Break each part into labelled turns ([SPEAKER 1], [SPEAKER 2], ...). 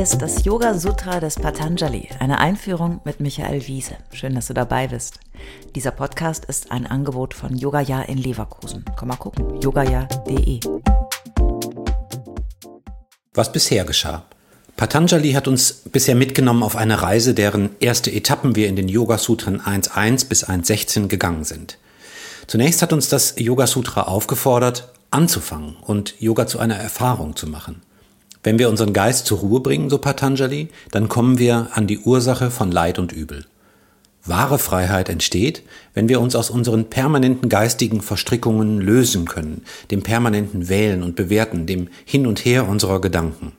[SPEAKER 1] Ist das Yoga Sutra des Patanjali, eine Einführung mit Michael Wiese. Schön, dass du dabei bist. Dieser Podcast ist ein Angebot von Yogaya in Leverkusen. Komm mal gucken, yogaya.de.
[SPEAKER 2] Was bisher geschah. Patanjali hat uns bisher mitgenommen auf eine Reise, deren erste Etappen wir in den Yoga Sutren 1.1 bis 1.16 gegangen sind. Zunächst hat uns das Yoga Sutra aufgefordert, anzufangen und Yoga zu einer Erfahrung zu machen. Wenn wir unseren Geist zur Ruhe bringen, so Patanjali, dann kommen wir an die Ursache von Leid und Übel. Wahre Freiheit entsteht, wenn wir uns aus unseren permanenten geistigen Verstrickungen lösen können, dem permanenten Wählen und Bewerten, dem Hin und Her unserer Gedanken.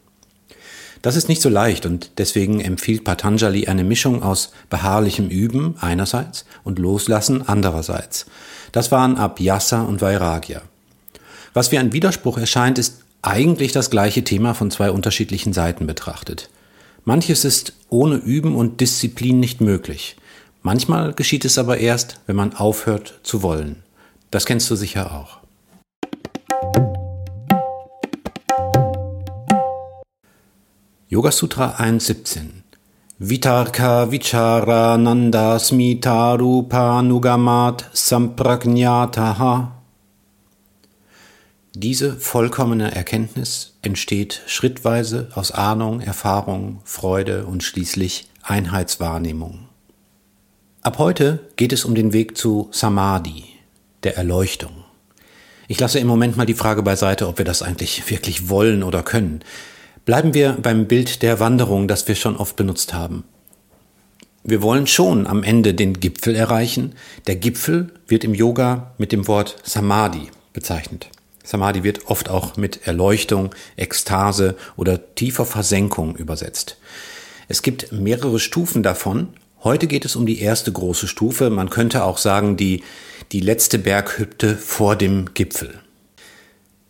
[SPEAKER 2] Das ist nicht so leicht und deswegen empfiehlt Patanjali eine Mischung aus beharrlichem Üben einerseits und Loslassen andererseits. Das waren Abhyasa und Vairagya. Was wie ein Widerspruch erscheint, ist eigentlich das gleiche Thema von zwei unterschiedlichen Seiten betrachtet. Manches ist ohne Üben und Disziplin nicht möglich. Manchmal geschieht es aber erst, wenn man aufhört zu wollen. Das kennst du sicher auch. Yoga Sutra 1.17 Vitarka Vichara Nanda Smita Rupa Nugamat Samprajnataha diese vollkommene Erkenntnis entsteht schrittweise aus Ahnung, Erfahrung, Freude und schließlich Einheitswahrnehmung. Ab heute geht es um den Weg zu Samadhi, der Erleuchtung. Ich lasse im Moment mal die Frage beiseite, ob wir das eigentlich wirklich wollen oder können. Bleiben wir beim Bild der Wanderung, das wir schon oft benutzt haben. Wir wollen schon am Ende den Gipfel erreichen. Der Gipfel wird im Yoga mit dem Wort Samadhi bezeichnet. Samadhi wird oft auch mit Erleuchtung, Ekstase oder tiefer Versenkung übersetzt. Es gibt mehrere Stufen davon. Heute geht es um die erste große Stufe. Man könnte auch sagen, die, die letzte Berghütte vor dem Gipfel.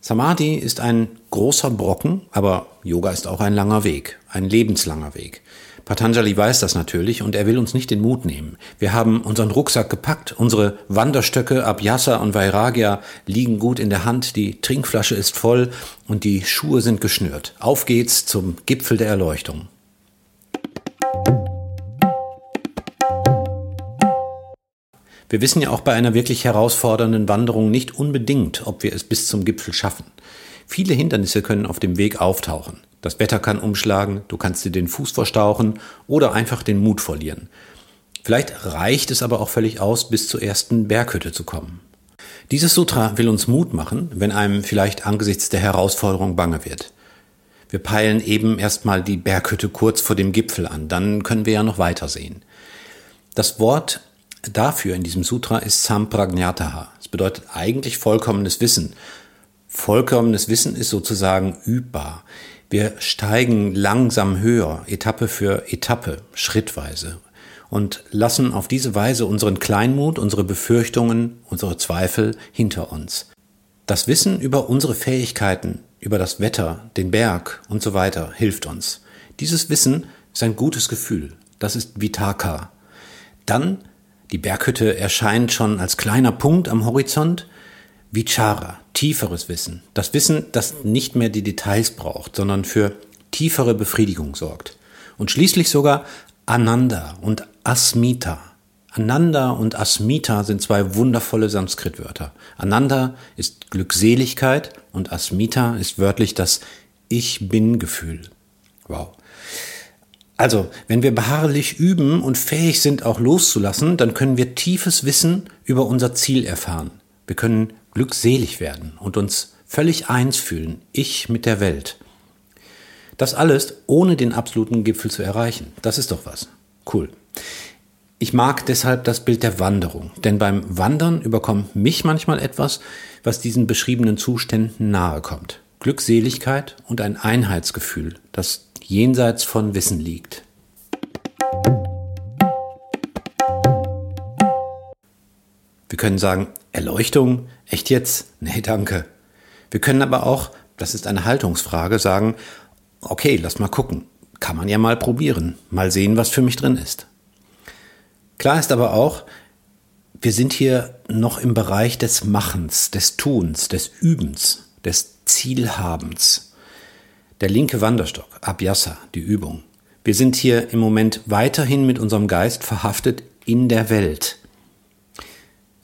[SPEAKER 2] Samadhi ist ein großer Brocken, aber Yoga ist auch ein langer Weg, ein lebenslanger Weg. Patanjali weiß das natürlich und er will uns nicht den Mut nehmen. Wir haben unseren Rucksack gepackt, unsere Wanderstöcke Abhyasa und Vairagya liegen gut in der Hand, die Trinkflasche ist voll und die Schuhe sind geschnürt. Auf geht's zum Gipfel der Erleuchtung. Wir wissen ja auch bei einer wirklich herausfordernden Wanderung nicht unbedingt, ob wir es bis zum Gipfel schaffen. Viele Hindernisse können auf dem Weg auftauchen. Das Wetter kann umschlagen, du kannst dir den Fuß verstauchen oder einfach den Mut verlieren. Vielleicht reicht es aber auch völlig aus, bis zur ersten Berghütte zu kommen. Dieses Sutra will uns Mut machen, wenn einem vielleicht angesichts der Herausforderung bange wird. Wir peilen eben erstmal die Berghütte kurz vor dem Gipfel an, dann können wir ja noch weitersehen. Das Wort dafür in diesem Sutra ist Sampragnataha. Es bedeutet eigentlich vollkommenes Wissen. Vollkommenes Wissen ist sozusagen übbar. Wir steigen langsam höher, Etappe für Etappe, schrittweise und lassen auf diese Weise unseren Kleinmut, unsere Befürchtungen, unsere Zweifel hinter uns. Das Wissen über unsere Fähigkeiten, über das Wetter, den Berg und so weiter hilft uns. Dieses Wissen ist ein gutes Gefühl. Das ist Vitaka. Dann, die Berghütte erscheint schon als kleiner Punkt am Horizont, Vichara, tieferes Wissen. Das Wissen, das nicht mehr die Details braucht, sondern für tiefere Befriedigung sorgt. Und schließlich sogar Ananda und Asmita. Ananda und Asmita sind zwei wundervolle Sanskritwörter. Ananda ist Glückseligkeit und Asmita ist wörtlich das Ich bin Gefühl. Wow. Also, wenn wir beharrlich üben und fähig sind, auch loszulassen, dann können wir tiefes Wissen über unser Ziel erfahren. Wir können glückselig werden und uns völlig eins fühlen, ich mit der Welt. Das alles ohne den absoluten Gipfel zu erreichen. Das ist doch was. Cool. Ich mag deshalb das Bild der Wanderung, denn beim Wandern überkommt mich manchmal etwas, was diesen beschriebenen Zuständen nahe kommt. Glückseligkeit und ein Einheitsgefühl, das jenseits von Wissen liegt. Wir können sagen, Erleuchtung, echt jetzt? Nee, danke. Wir können aber auch, das ist eine Haltungsfrage, sagen, okay, lass mal gucken. Kann man ja mal probieren, mal sehen, was für mich drin ist. Klar ist aber auch, wir sind hier noch im Bereich des Machens, des Tuns, des Übens, des Zielhabens. Der linke Wanderstock, Abhyasa, die Übung. Wir sind hier im Moment weiterhin mit unserem Geist verhaftet in der Welt.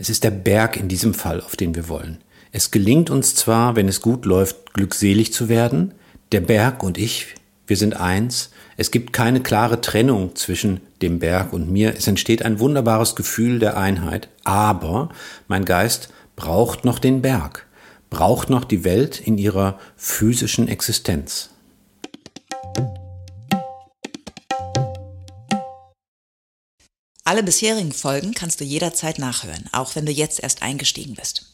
[SPEAKER 2] Es ist der Berg in diesem Fall, auf den wir wollen. Es gelingt uns zwar, wenn es gut läuft, glückselig zu werden, der Berg und ich, wir sind eins, es gibt keine klare Trennung zwischen dem Berg und mir, es entsteht ein wunderbares Gefühl der Einheit, aber mein Geist braucht noch den Berg, braucht noch die Welt in ihrer physischen Existenz.
[SPEAKER 1] Alle bisherigen Folgen kannst du jederzeit nachhören, auch wenn du jetzt erst eingestiegen bist.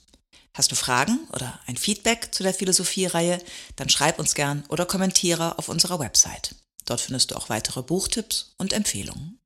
[SPEAKER 1] Hast du Fragen oder ein Feedback zu der Philosophie-Reihe, dann schreib uns gern oder kommentiere auf unserer Website. Dort findest du auch weitere Buchtipps und Empfehlungen.